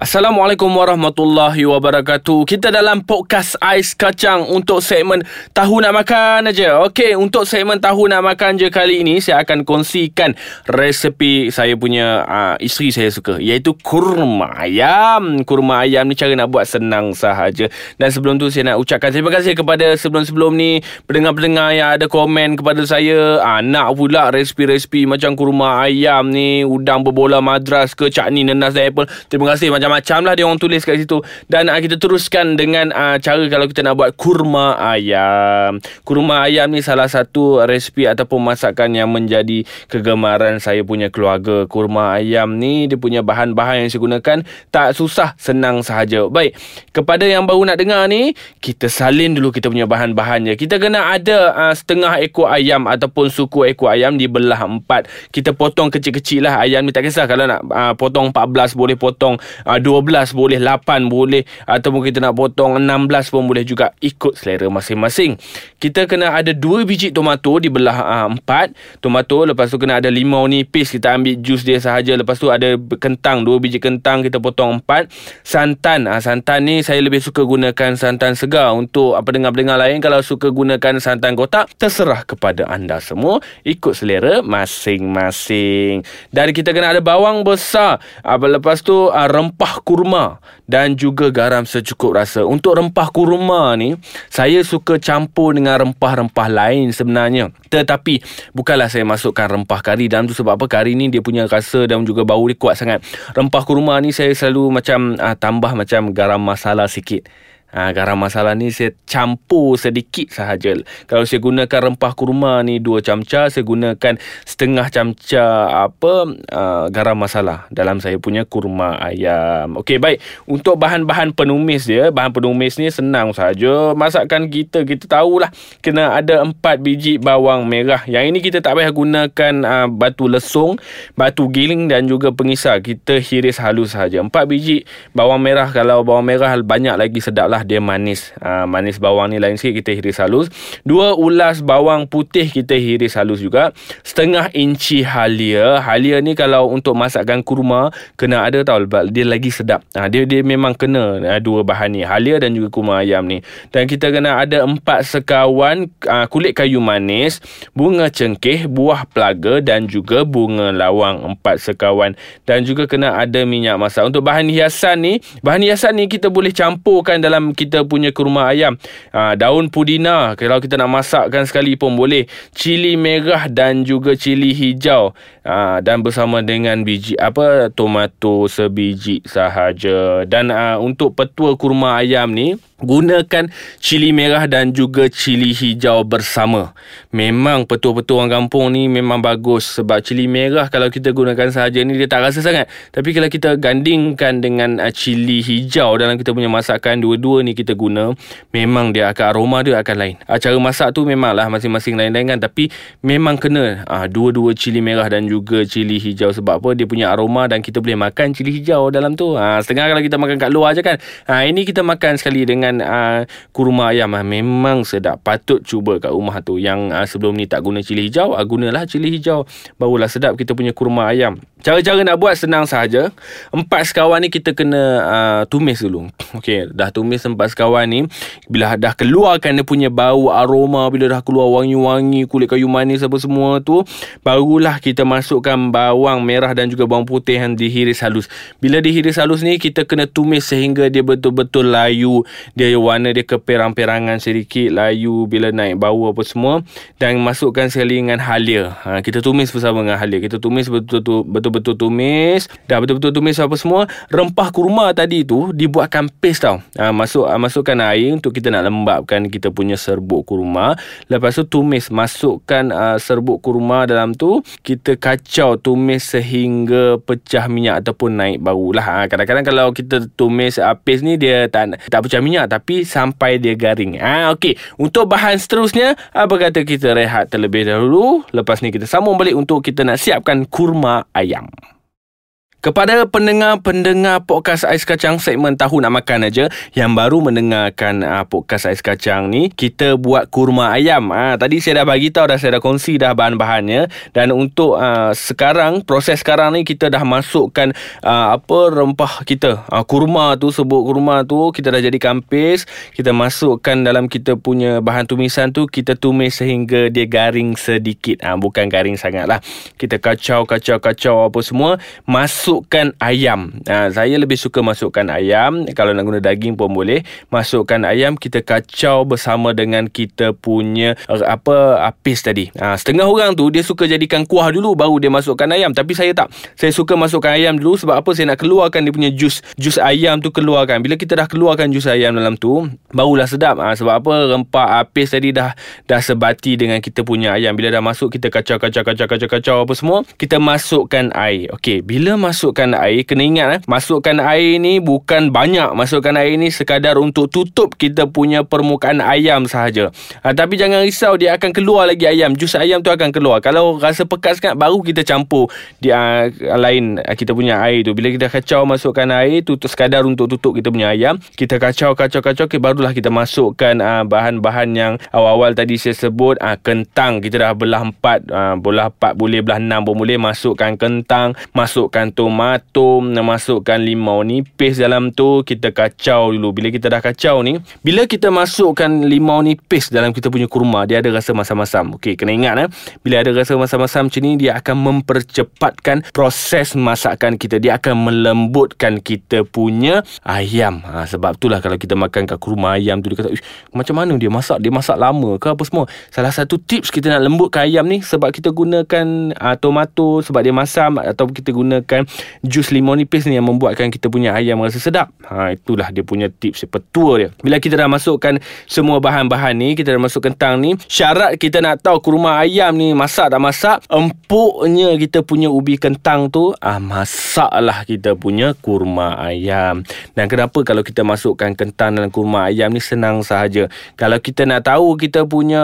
Assalamualaikum warahmatullahi wabarakatuh. Kita dalam podcast Ais Kacang untuk segmen Tahu Nak Makan aja. Okey, untuk segmen Tahu Nak Makan je kali ini saya akan kongsikan resepi saya punya uh, isteri saya suka iaitu kurma ayam. Kurma ayam ni cara nak buat senang sahaja. Dan sebelum tu saya nak ucapkan terima kasih kepada sebelum-sebelum ni pendengar-pendengar yang ada komen kepada saya uh, nak pula resepi-resepi macam kurma ayam ni, udang berbola madras ke cakni nenas dan apple. Terima kasih macam macam-macam lah dia orang tulis kat situ. Dan uh, kita teruskan dengan uh, cara kalau kita nak buat kurma ayam. Kurma ayam ni salah satu resipi ataupun masakan yang menjadi kegemaran saya punya keluarga. Kurma ayam ni dia punya bahan-bahan yang saya gunakan tak susah senang sahaja. Baik kepada yang baru nak dengar ni kita salin dulu kita punya bahan-bahannya kita kena ada uh, setengah ekor ayam ataupun suku ekor ayam dibelah empat. Kita potong kecil-kecil lah ayam ni. Tak kisah kalau nak uh, potong 14 boleh potong 12 boleh 8 boleh ataupun kita nak potong 16 pun boleh juga ikut selera masing-masing. Kita kena ada 2 biji tomato dibelah uh, 4 tomato lepas tu kena ada limau nipis kita ambil jus dia sahaja. Lepas tu ada kentang 2 biji kentang kita potong 4 santan uh, santan ni saya lebih suka gunakan santan segar. Untuk apa dengar-dengar lain kalau suka gunakan santan kotak terserah kepada anda semua. Ikut selera masing-masing. Dan kita kena ada bawang besar. Uh, lepas tu uh, rempah rempah kurma dan juga garam secukup rasa. Untuk rempah kurma ni, saya suka campur dengan rempah-rempah lain sebenarnya. Tetapi bukanlah saya masukkan rempah kari dalam tu sebab apa? Kari ni dia punya rasa dan juga bau dia kuat sangat. Rempah kurma ni saya selalu macam uh, tambah macam garam masala sikit. Ha, garam masala ni saya campur sedikit sahaja. Kalau saya gunakan rempah kurma ni dua camca, saya gunakan setengah camca apa uh, garam masala dalam saya punya kurma ayam. Okey, baik. Untuk bahan-bahan penumis dia, bahan penumis ni senang sahaja. Masakan kita, kita tahulah kena ada empat biji bawang merah. Yang ini kita tak payah gunakan uh, batu lesung, batu giling dan juga pengisar. Kita hiris halus sahaja. Empat biji bawang merah. Kalau bawang merah banyak lagi sedap lah dia manis? Uh, manis bawang ni lain sikit kita hiris halus. Dua ulas bawang putih kita hiris halus juga. Setengah inci halia. Halia ni kalau untuk masakkan kurma kena ada tau dia lagi sedap. Uh, dia dia memang kena uh, dua bahan ni. Halia dan juga kurma ayam ni. Dan kita kena ada empat sekawan uh, kulit kayu manis bunga cengkeh buah pelaga dan juga bunga lawang. Empat sekawan. Dan juga kena ada minyak masak. Untuk bahan hiasan ni bahan hiasan ni kita boleh campurkan dalam kita punya kurma ayam. Ha, daun pudina kalau kita nak masakkan sekali pun boleh. Cili merah dan juga cili hijau. Ha, dan bersama dengan biji apa tomato sebiji sahaja. Dan ha, untuk petua kurma ayam ni Gunakan cili merah dan juga cili hijau bersama. Memang petua-petua orang kampung ni memang bagus sebab cili merah kalau kita gunakan sahaja ni dia tak rasa sangat. Tapi kalau kita gandingkan dengan uh, cili hijau dalam kita punya masakan dua-dua ni kita guna, memang dia akan aroma dia akan lain. Uh, cara masak tu memanglah masing-masing lain-lain kan tapi memang kena uh, dua-dua cili merah dan juga cili hijau sebab apa dia punya aroma dan kita boleh makan cili hijau dalam tu. Uh, setengah kalau kita makan kat luar je kan. Uh, ini kita makan sekali dengan kurma ayam memang sedap patut cuba kat rumah tu yang sebelum ni tak guna cili hijau uh, gunalah cili hijau barulah sedap kita punya kurma ayam cara-cara nak buat senang sahaja. Empat sekawan ni kita kena uh, tumis dulu. Okey, dah tumis empat sekawan ni bila dah keluarkan dia punya bau aroma bila dah keluar wangi-wangi kulit kayu manis apa semua tu barulah kita masukkan bawang merah dan juga bawang putih yang dihiris halus. Bila dihiris halus ni kita kena tumis sehingga dia betul-betul layu. Dia warna dia keperang-perangan sedikit layu bila naik bau apa semua. Dan masukkan sekali dengan halia. Ha, kita tumis bersama dengan halia. Kita tumis betul-betul betul-betul tumis dah betul-betul tumis apa semua rempah kurma tadi tu dibuatkan paste tau ha, masuk ha, masukkan air untuk kita nak lembapkan kita punya serbuk kurma lepas tu tumis masukkan uh, serbuk kurma dalam tu kita kacau tumis sehingga pecah minyak ataupun naik bau lah ha, kadang-kadang kalau kita tumis uh, paste ni dia tak tak pecah minyak tapi sampai dia garing. Ah ha, okey. Untuk bahan seterusnya, apa kata kita rehat terlebih dahulu. Lepas ni kita sambung balik untuk kita nak siapkan kurma ayam. 讲。Kepada pendengar-pendengar podcast Ais Kacang segmen Tahu Nak Makan aja yang baru mendengarkan uh, podcast Ais Kacang ni, kita buat kurma ayam. Uh, tadi saya dah bagi tahu dah saya dah kongsi dah bahan-bahannya dan untuk uh, sekarang proses sekarang ni kita dah masukkan uh, apa rempah kita. Uh, kurma tu sebut kurma tu kita dah jadi kampis, kita masukkan dalam kita punya bahan tumisan tu kita tumis sehingga dia garing sedikit. Uh, bukan garing sangatlah. Kita kacau kacau kacau apa semua masuk masukkan ayam. Ha, saya lebih suka masukkan ayam. Kalau nak guna daging pun boleh. Masukkan ayam, kita kacau bersama dengan kita punya uh, apa apis tadi. Ha, setengah orang tu dia suka jadikan kuah dulu baru dia masukkan ayam. Tapi saya tak. Saya suka masukkan ayam dulu sebab apa? Saya nak keluarkan dia punya jus. Jus ayam tu keluarkan. Bila kita dah keluarkan jus ayam dalam tu, barulah sedap. Ha, sebab apa? Rempah apis tadi dah dah sebati dengan kita punya ayam. Bila dah masuk, kita kacau-kacau-kacau-kacau-kacau apa semua. Kita masukkan air. Okey, bila masuk masukkan air. Kena ingat eh masukkan air ni bukan banyak. Masukkan air ni sekadar untuk tutup kita punya permukaan ayam sahaja. Ha, tapi jangan risau dia akan keluar lagi ayam. Jus ayam tu akan keluar. Kalau rasa pekat sangat baru kita campur dia uh, lain uh, kita punya air tu. Bila kita kacau masukkan air tu sekadar untuk tutup kita punya ayam. Kita kacau kacau kacau okay, barulah kita masukkan uh, bahan-bahan yang awal-awal tadi saya sebut uh, kentang. Kita dah belah empat uh, belah empat boleh belah enam pun boleh. Masukkan kentang masukkan tu tomato masukkan limau nipis dalam tu kita kacau dulu. Bila kita dah kacau ni bila kita masukkan limau nipis dalam kita punya kurma dia ada rasa masam-masam. Okey kena ingat eh. Bila ada rasa masam-masam macam ni dia akan mempercepatkan proses masakan kita. Dia akan melembutkan kita punya ayam. Ha, sebab itulah kalau kita makan kat kurma ayam tu dia kata macam mana dia masak? Dia masak lama ke apa semua? Salah satu tips kita nak lembutkan ayam ni sebab kita gunakan uh, tomato sebab dia masam atau kita gunakan jus limau nipis ni yang membuatkan kita punya ayam rasa sedap. Ha itulah dia punya tips petua dia. Bila kita dah masukkan semua bahan-bahan ni, kita dah masuk kentang ni, syarat kita nak tahu kurma ayam ni masak tak masak, empuknya kita punya ubi kentang tu, ah masaklah kita punya kurma ayam. Dan kenapa kalau kita masukkan kentang dalam kurma ayam ni senang sahaja. Kalau kita nak tahu kita punya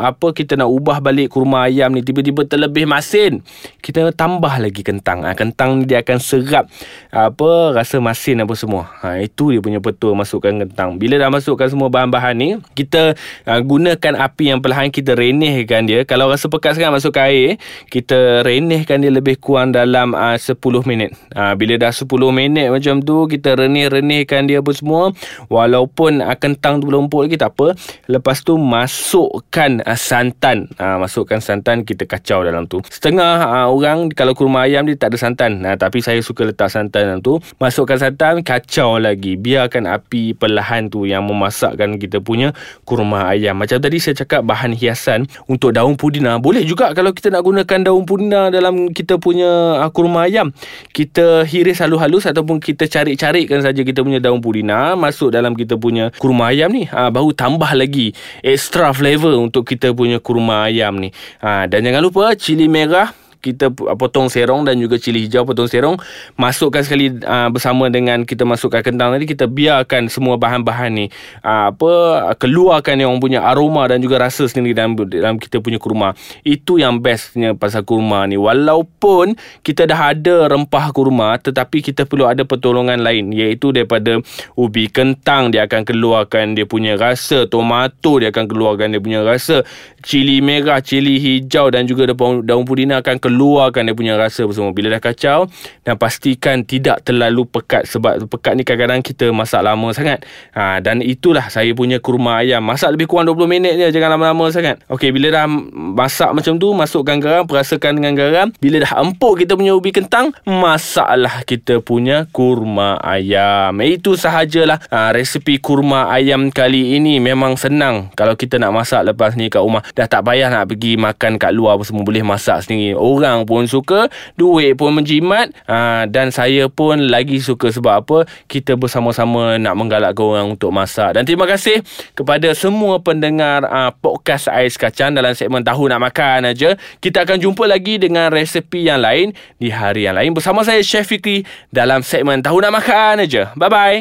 apa kita nak ubah balik kurma ayam ni tiba-tiba terlebih masin, kita tambah lagi kentang. Ha, kentang ni dia akan serap apa rasa masin apa semua. Ha, itu dia punya betul masukkan kentang. Bila dah masukkan semua bahan-bahan ni, kita uh, gunakan api yang perlahan kita renehkan dia. Kalau rasa pekat sangat masukkan air, kita renehkan dia lebih kurang dalam uh, 10 minit. Ha, bila dah 10 minit macam tu, kita renih-renehkan dia apa semua. Walaupun uh, kentang tu belum lagi, tak apa. Lepas tu masukkan uh, santan. Ha, masukkan santan, kita kacau dalam tu. Setengah uh, orang kalau kurma ayam dia tak ada santan. Ha, tapi saya suka letak santan dalam tu. Masukkan santan kacau lagi. Biarkan api perlahan tu yang memasakkan kita punya kurma ayam. Macam tadi saya cakap bahan hiasan untuk daun pudina. Boleh juga kalau kita nak gunakan daun pudina dalam kita punya uh, kurma ayam. Kita hiris halus-halus ataupun kita cari-carikan saja kita punya daun pudina masuk dalam kita punya kurma ayam ni ha, baru tambah lagi extra flavor untuk kita punya kurma ayam ni. Ha, dan jangan lupa cili merah kita potong serong dan juga cili hijau potong serong masukkan sekali uh, bersama dengan kita masukkan kentang tadi kita biarkan semua bahan-bahan ni uh, apa keluarkan yang punya aroma dan juga rasa sendiri dalam dalam kita punya kurma. Itu yang bestnya pasal kurma ni. Walaupun kita dah ada rempah kurma tetapi kita perlu ada pertolongan lain iaitu daripada ubi kentang. Dia akan keluarkan dia punya rasa tomato dia akan keluarkan dia punya rasa cili merah cili hijau dan juga daun, daun pudina akan keluar keluarkan dia punya rasa semua bila dah kacau dan pastikan tidak terlalu pekat sebab pekat ni kadang-kadang kita masak lama sangat. Ha, dan itulah saya punya kurma ayam. Masak lebih kurang 20 minit je jangan lama-lama sangat. Ok bila dah masak macam tu masukkan garam perasakan dengan garam. Bila dah empuk kita punya ubi kentang masaklah kita punya kurma ayam. Itu sahajalah ha, resipi kurma ayam kali ini. Memang senang kalau kita nak masak lepas ni kat rumah. Dah tak payah nak pergi makan kat luar apa semua boleh masak sendiri. Orang orang pun suka duit pun menjimat ha, dan saya pun lagi suka sebab apa? Kita bersama-sama nak menggalakkan orang untuk masak. Dan terima kasih kepada semua pendengar ha, podcast Ais Kacang dalam segmen Tahu Nak Makan aja. Kita akan jumpa lagi dengan resepi yang lain di hari yang lain bersama saya Chef Fikri dalam segmen Tahu Nak Makan aja. Bye bye